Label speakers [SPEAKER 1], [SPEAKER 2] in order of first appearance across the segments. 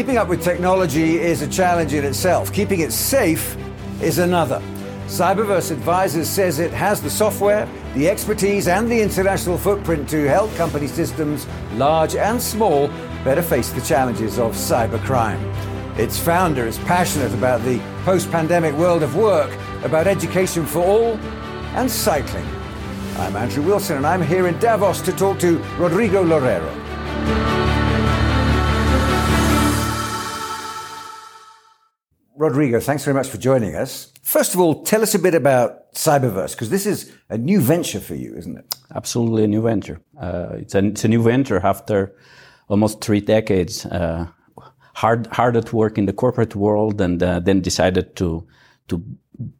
[SPEAKER 1] Keeping up with technology is a challenge in itself. Keeping it safe is another. Cyberverse Advisors says it has the software, the expertise, and the international footprint to help company systems, large and small, better face the challenges of cybercrime. Its founder is passionate about the post pandemic world of work, about education for all, and cycling. I'm Andrew Wilson, and I'm here in Davos to talk to Rodrigo Loureiro. Rodrigo, thanks very much for joining us. First of all, tell us a bit about Cyberverse, because this is a new venture for you, isn't it?
[SPEAKER 2] Absolutely a new venture. Uh, it's, a, it's, a, new venture after almost three decades, uh, hard, hard at work in the corporate world, and uh, then decided to, to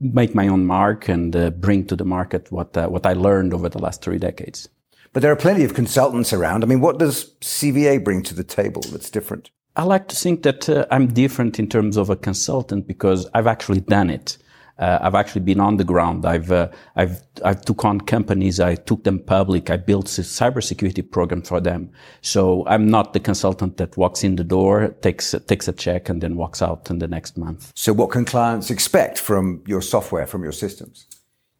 [SPEAKER 2] make my own mark and uh, bring to the market what, uh, what I learned over the last three decades.
[SPEAKER 1] But there are plenty of consultants around. I mean, what does CVA bring to the table that's different?
[SPEAKER 2] I like to think that uh, I'm different in terms of a consultant because I've actually done it. Uh, I've actually been on the ground. I've, uh, I've, I've took on companies. I took them public. I built a cybersecurity program for them. So I'm not the consultant that walks in the door, takes, takes a check and then walks out in the next month.
[SPEAKER 1] So what can clients expect from your software, from your systems?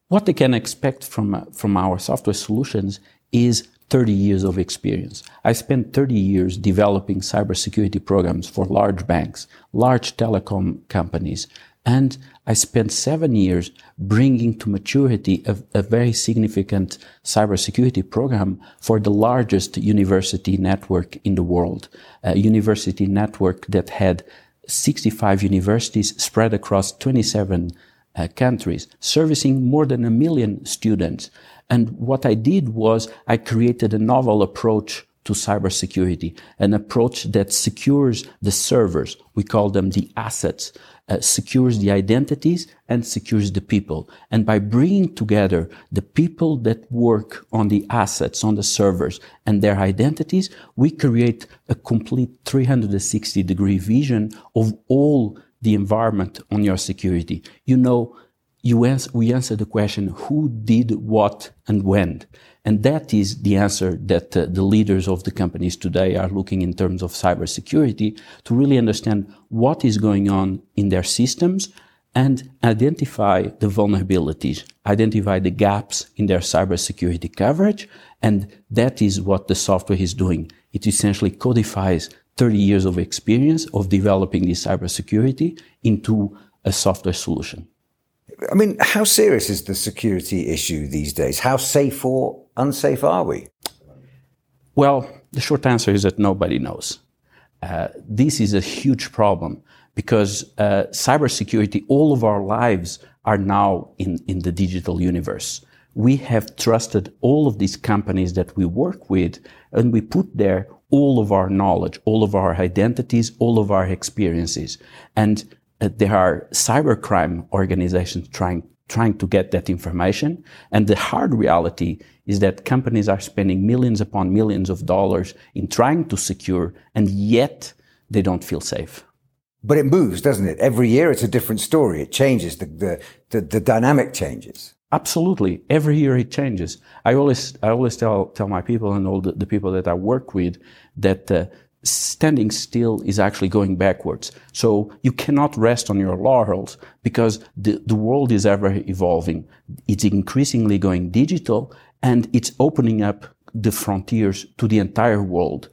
[SPEAKER 2] What they can expect from, from our software solutions is 30 years of experience. I spent 30 years developing cybersecurity programs for large banks, large telecom companies, and I spent seven years bringing to maturity a, a, very significant cybersecurity program for the largest university network in the world, a university network that had 65 universities spread across 27 uh, countries, servicing more than a million students. And what I did was I created a novel approach to cybersecurity, an approach that secures the servers. We call them the assets, uh, secures the identities and secures the people. And by bringing together the people that work on the assets, on the servers and their identities, we create a complete 360 degree vision of all the environment on your security. You know, you we answer the question, who did what and when? And that is the answer that uh, the leaders of the companies today are looking in terms of cybersecurity to really understand what is going on in their systems and identify the vulnerabilities, identify the gaps in their cybersecurity coverage. And that is what the software is doing. It essentially codifies 30 years of experience of developing this cybersecurity into a software solution.
[SPEAKER 1] I mean, how serious is the security issue these days? How safe or unsafe are we?
[SPEAKER 2] Well, the short answer is that nobody knows. Uh, this is a huge problem because uh, cybersecurity, all of our lives are now in, in the digital universe. We have trusted all of these companies that we work with and we put there all of our knowledge, all of our identities, all of our experiences. And there are cybercrime organizations trying trying to get that information. And the hard reality is that companies are spending millions upon millions of dollars in trying to secure, and yet they don't feel safe.
[SPEAKER 1] But it moves, doesn't it? Every year it's a different story. It changes. The, the, the, the dynamic changes.
[SPEAKER 2] Absolutely. Every year it changes. I always, I always tell, tell my people and all the, the people that I work with that uh, standing still is actually going backwards. So you cannot rest on your laurels because the, the world is ever evolving. It's increasingly going digital and it's opening up the frontiers to the entire world.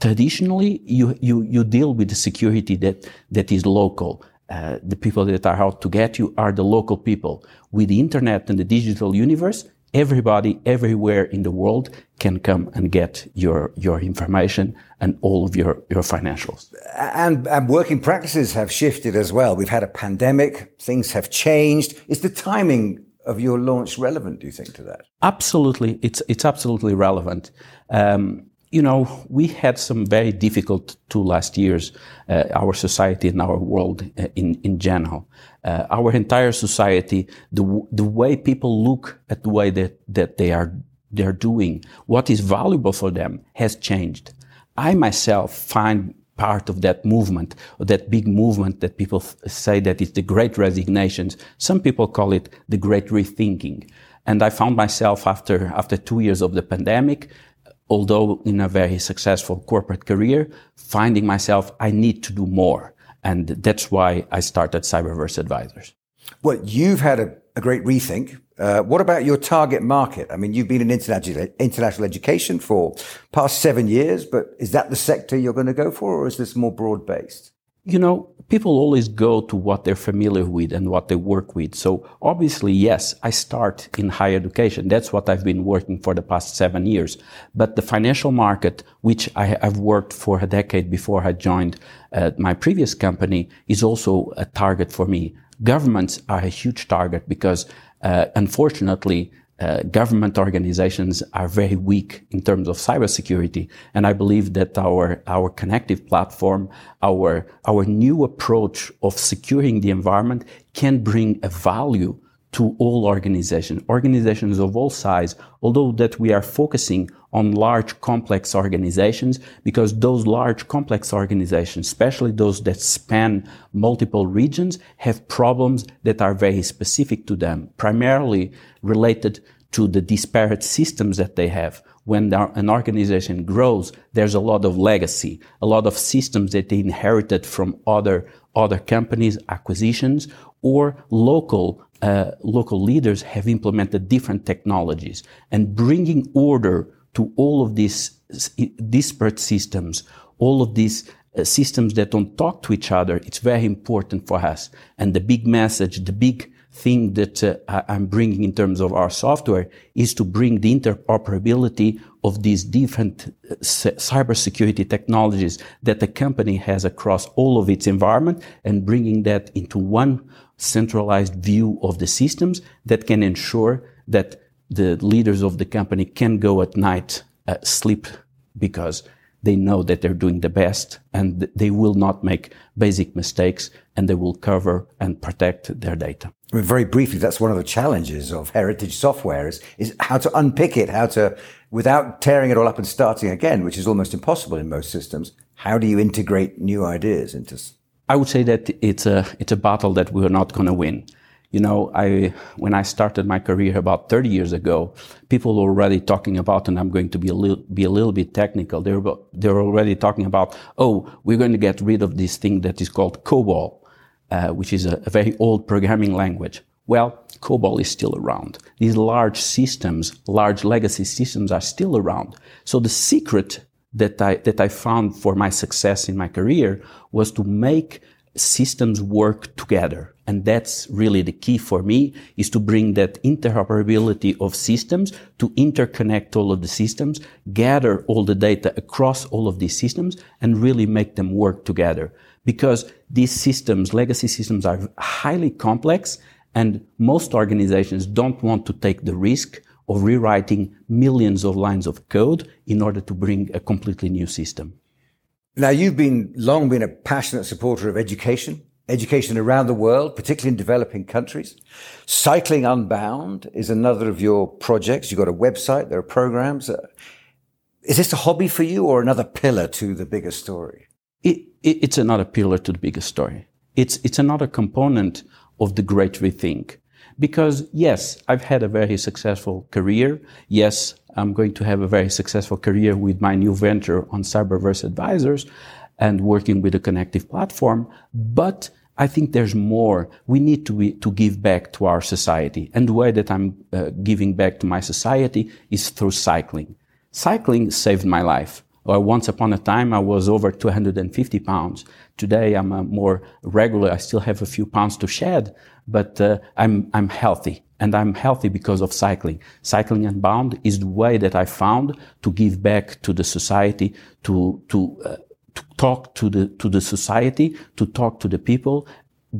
[SPEAKER 2] Traditionally, you, you, you deal with the security that, that is local. Uh, the people that are out to get you are the local people. With the internet and the digital universe, everybody everywhere in the world can come and get your your information and all of your your financials.
[SPEAKER 1] And, and working practices have shifted as well. We've had a pandemic. Things have changed. Is the timing of your launch relevant do you think to that?
[SPEAKER 2] Absolutely. It's it's absolutely relevant. Um, you know, we had some very difficult two last years, uh, our society and our world uh, in, in general. Uh, our entire society, the, the way people look at the way that, that they are, they're doing, what is valuable for them has changed. I myself find part of that movement, that big movement that people say that it's the great resignations. Some people call it the great rethinking. And I found myself after, after two years of the pandemic, although in a very successful corporate career, finding myself, I need to do more. And that's why I started Cyberverse Advisors.
[SPEAKER 1] Well, you've had a, a great rethink. Uh, what about your target market? I mean, you've been in international, international education for past seven years, but is that the sector you're going to go for, or is this more broad based?
[SPEAKER 2] You know, people always go to what they're familiar with and what they work with. So obviously, yes, I start in higher education. That's what I've been working for the past seven years. But the financial market, which I, have worked for a decade before I joined uh, my previous company, is also a target for me. Governments are a huge target because, uh, unfortunately, uh, government organizations are very weak in terms of cybersecurity. And I believe that our, our connective platform, our, our new approach of securing the environment can bring a value to all organizations, organizations of all size, although that we are focusing on large complex organizations because those large complex organizations, especially those that span multiple regions, have problems that are very specific to them, primarily related to the disparate systems that they have. When an organization grows, there's a lot of legacy, a lot of systems that they inherited from other, other companies, acquisitions, or local uh, local leaders have implemented different technologies and bringing order to all of these disparate systems, all of these uh, systems that don't talk to each other, it's very important for us. And the big message, the big thing that uh, I'm bringing in terms of our software is to bring the interoperability of these different uh, cybersecurity technologies that the company has across all of its environment and bringing that into one centralized view of the systems that can ensure that the leaders of the company can go at night uh, sleep because they know that they're doing the best and they will not make basic mistakes and they will cover and protect their data.
[SPEAKER 1] I mean, very briefly, that's one of the challenges of heritage software is, is how to unpick it, how to, without tearing it all up and starting again, which is almost impossible in most systems. How do you integrate new ideas into?
[SPEAKER 2] I would say that it's a, it's a battle that we're not going to win. You know, I, when I started my career about 30 years ago, people were already talking about, and I'm going to be a little, be a little bit technical. They were, they were already talking about, oh, we're going to get rid of this thing that is called COBOL, uh, which is a, a very old programming language. Well, COBOL is still around. These large systems, large legacy systems are still around. So the secret that I, that I found for my success in my career was to make systems work together. And that's really the key for me is to bring that interoperability of systems to interconnect all of the systems, gather all the data across all of these systems and really make them work together. Because these systems, legacy systems are highly complex and most organizations don't want to take the risk of rewriting millions of lines of code in order to bring a completely new system.
[SPEAKER 1] Now, you've been long been a passionate supporter of education, education around the world, particularly in developing countries. Cycling Unbound is another of your projects. You've got a website, there are programs. Uh, is this a hobby for you or another pillar to the bigger story?
[SPEAKER 2] It, it, it's another pillar to the bigger story. It's, it's another component of the great rethink. Because yes, I've had a very successful career. Yes, I'm going to have a very successful career with my new venture on Cyberverse Advisors and working with a connective platform. But I think there's more. We need to be, to give back to our society. And the way that I'm uh, giving back to my society is through cycling. Cycling saved my life. Or once upon a time, I was over 250 pounds. Today, I'm a more regular. I still have a few pounds to shed, but uh, I'm, I'm healthy. And I'm healthy because of cycling. Cycling Unbound is the way that I found to give back to the society, to, to, uh, to talk to the, to the society, to talk to the people,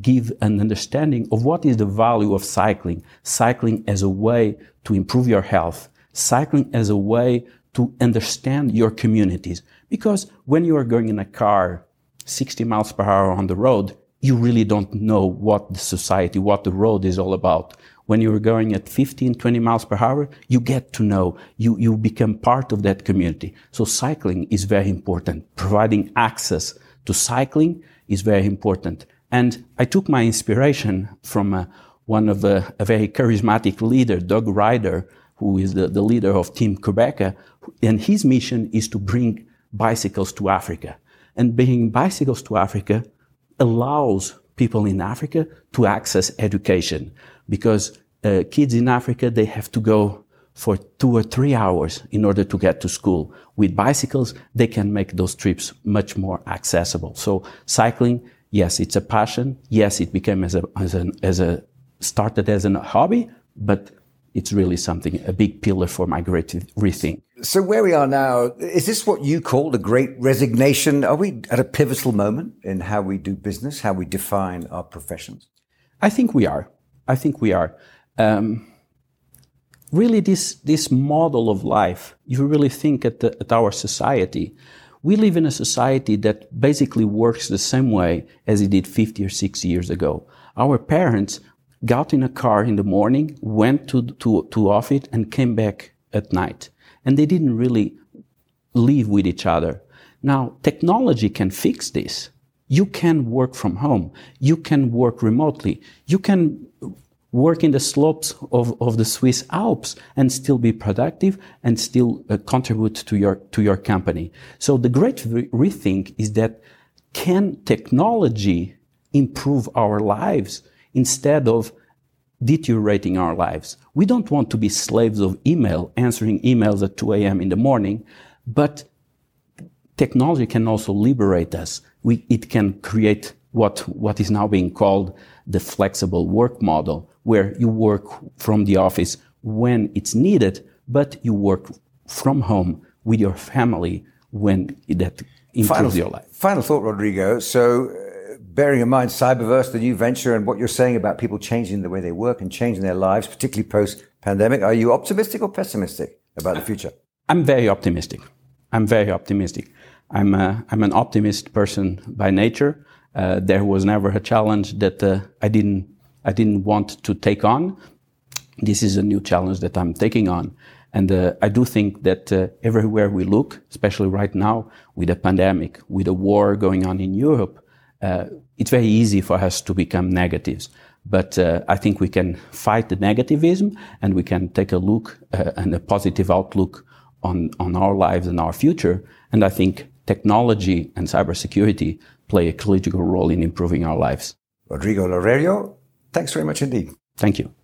[SPEAKER 2] give an understanding of what is the value of cycling. Cycling as a way to improve your health. Cycling as a way to understand your communities. Because when you are going in a car 60 miles per hour on the road, you really don't know what the society, what the road is all about. When you're going at 15, 20 miles per hour, you get to know, you, you become part of that community. So cycling is very important. Providing access to cycling is very important. And I took my inspiration from uh, one of a, very charismatic leader, Doug Ryder, who is the, the leader of Team Qhubeka, and his mission is to bring bicycles to Africa. And bringing bicycles to Africa allows people in Africa to access education because uh, kids in Africa, they have to go for two or three hours in order to get to school. With bicycles, they can make those trips much more accessible. So cycling, yes, it's a passion. Yes, it became as a, as a, as a, started as a hobby, but it's really something, a big pillar for my great rethink.
[SPEAKER 1] So where we are now, is this what you call the great resignation? Are we at a pivotal moment in how we do business, how we define our professions?
[SPEAKER 2] I think we are. I think we are. Um, really this, this model of life, you really think at, the, at our society, we live in a society that basically works the same way as it did 50 or 60 years ago. Our parents got in a car in the morning, went to, to, to office and came back at night. And they didn't really live with each other. Now, technology can fix this. You can work from home. You can work remotely. You can work in the slopes of, of the Swiss Alps and still be productive and still uh, contribute to your, to your company. So the great re- rethink is that can technology improve our lives instead of deteriorating our lives? We don't want to be slaves of email, answering emails at 2 a.m. in the morning, but technology can also liberate us. We, it can create what, what is now being called the flexible work model, where you work from the office when it's needed, but you work from home with your family when that improves
[SPEAKER 1] final,
[SPEAKER 2] your life.
[SPEAKER 1] Final thought, Rodrigo. So, bearing in mind Cyberverse, the new venture, and what you're saying about people changing the way they work and changing their lives, particularly post pandemic, are you optimistic or pessimistic about the future?
[SPEAKER 2] I'm very optimistic. I'm very optimistic. I'm, a, I'm an optimist person by nature. Uh, there was never a challenge that uh, I didn't I didn't want to take on. This is a new challenge that I'm taking on. And uh, I do think that uh, everywhere we look, especially right now with a pandemic, with a war going on in Europe, uh, it's very easy for us to become negatives. But uh, I think we can fight the negativism and we can take a look uh, and a positive outlook on, on our lives and our future. And I think technology and cybersecurity play a critical role in improving our lives.
[SPEAKER 1] Rodrigo Loureiro, Thanks very much indeed.
[SPEAKER 2] Thank you.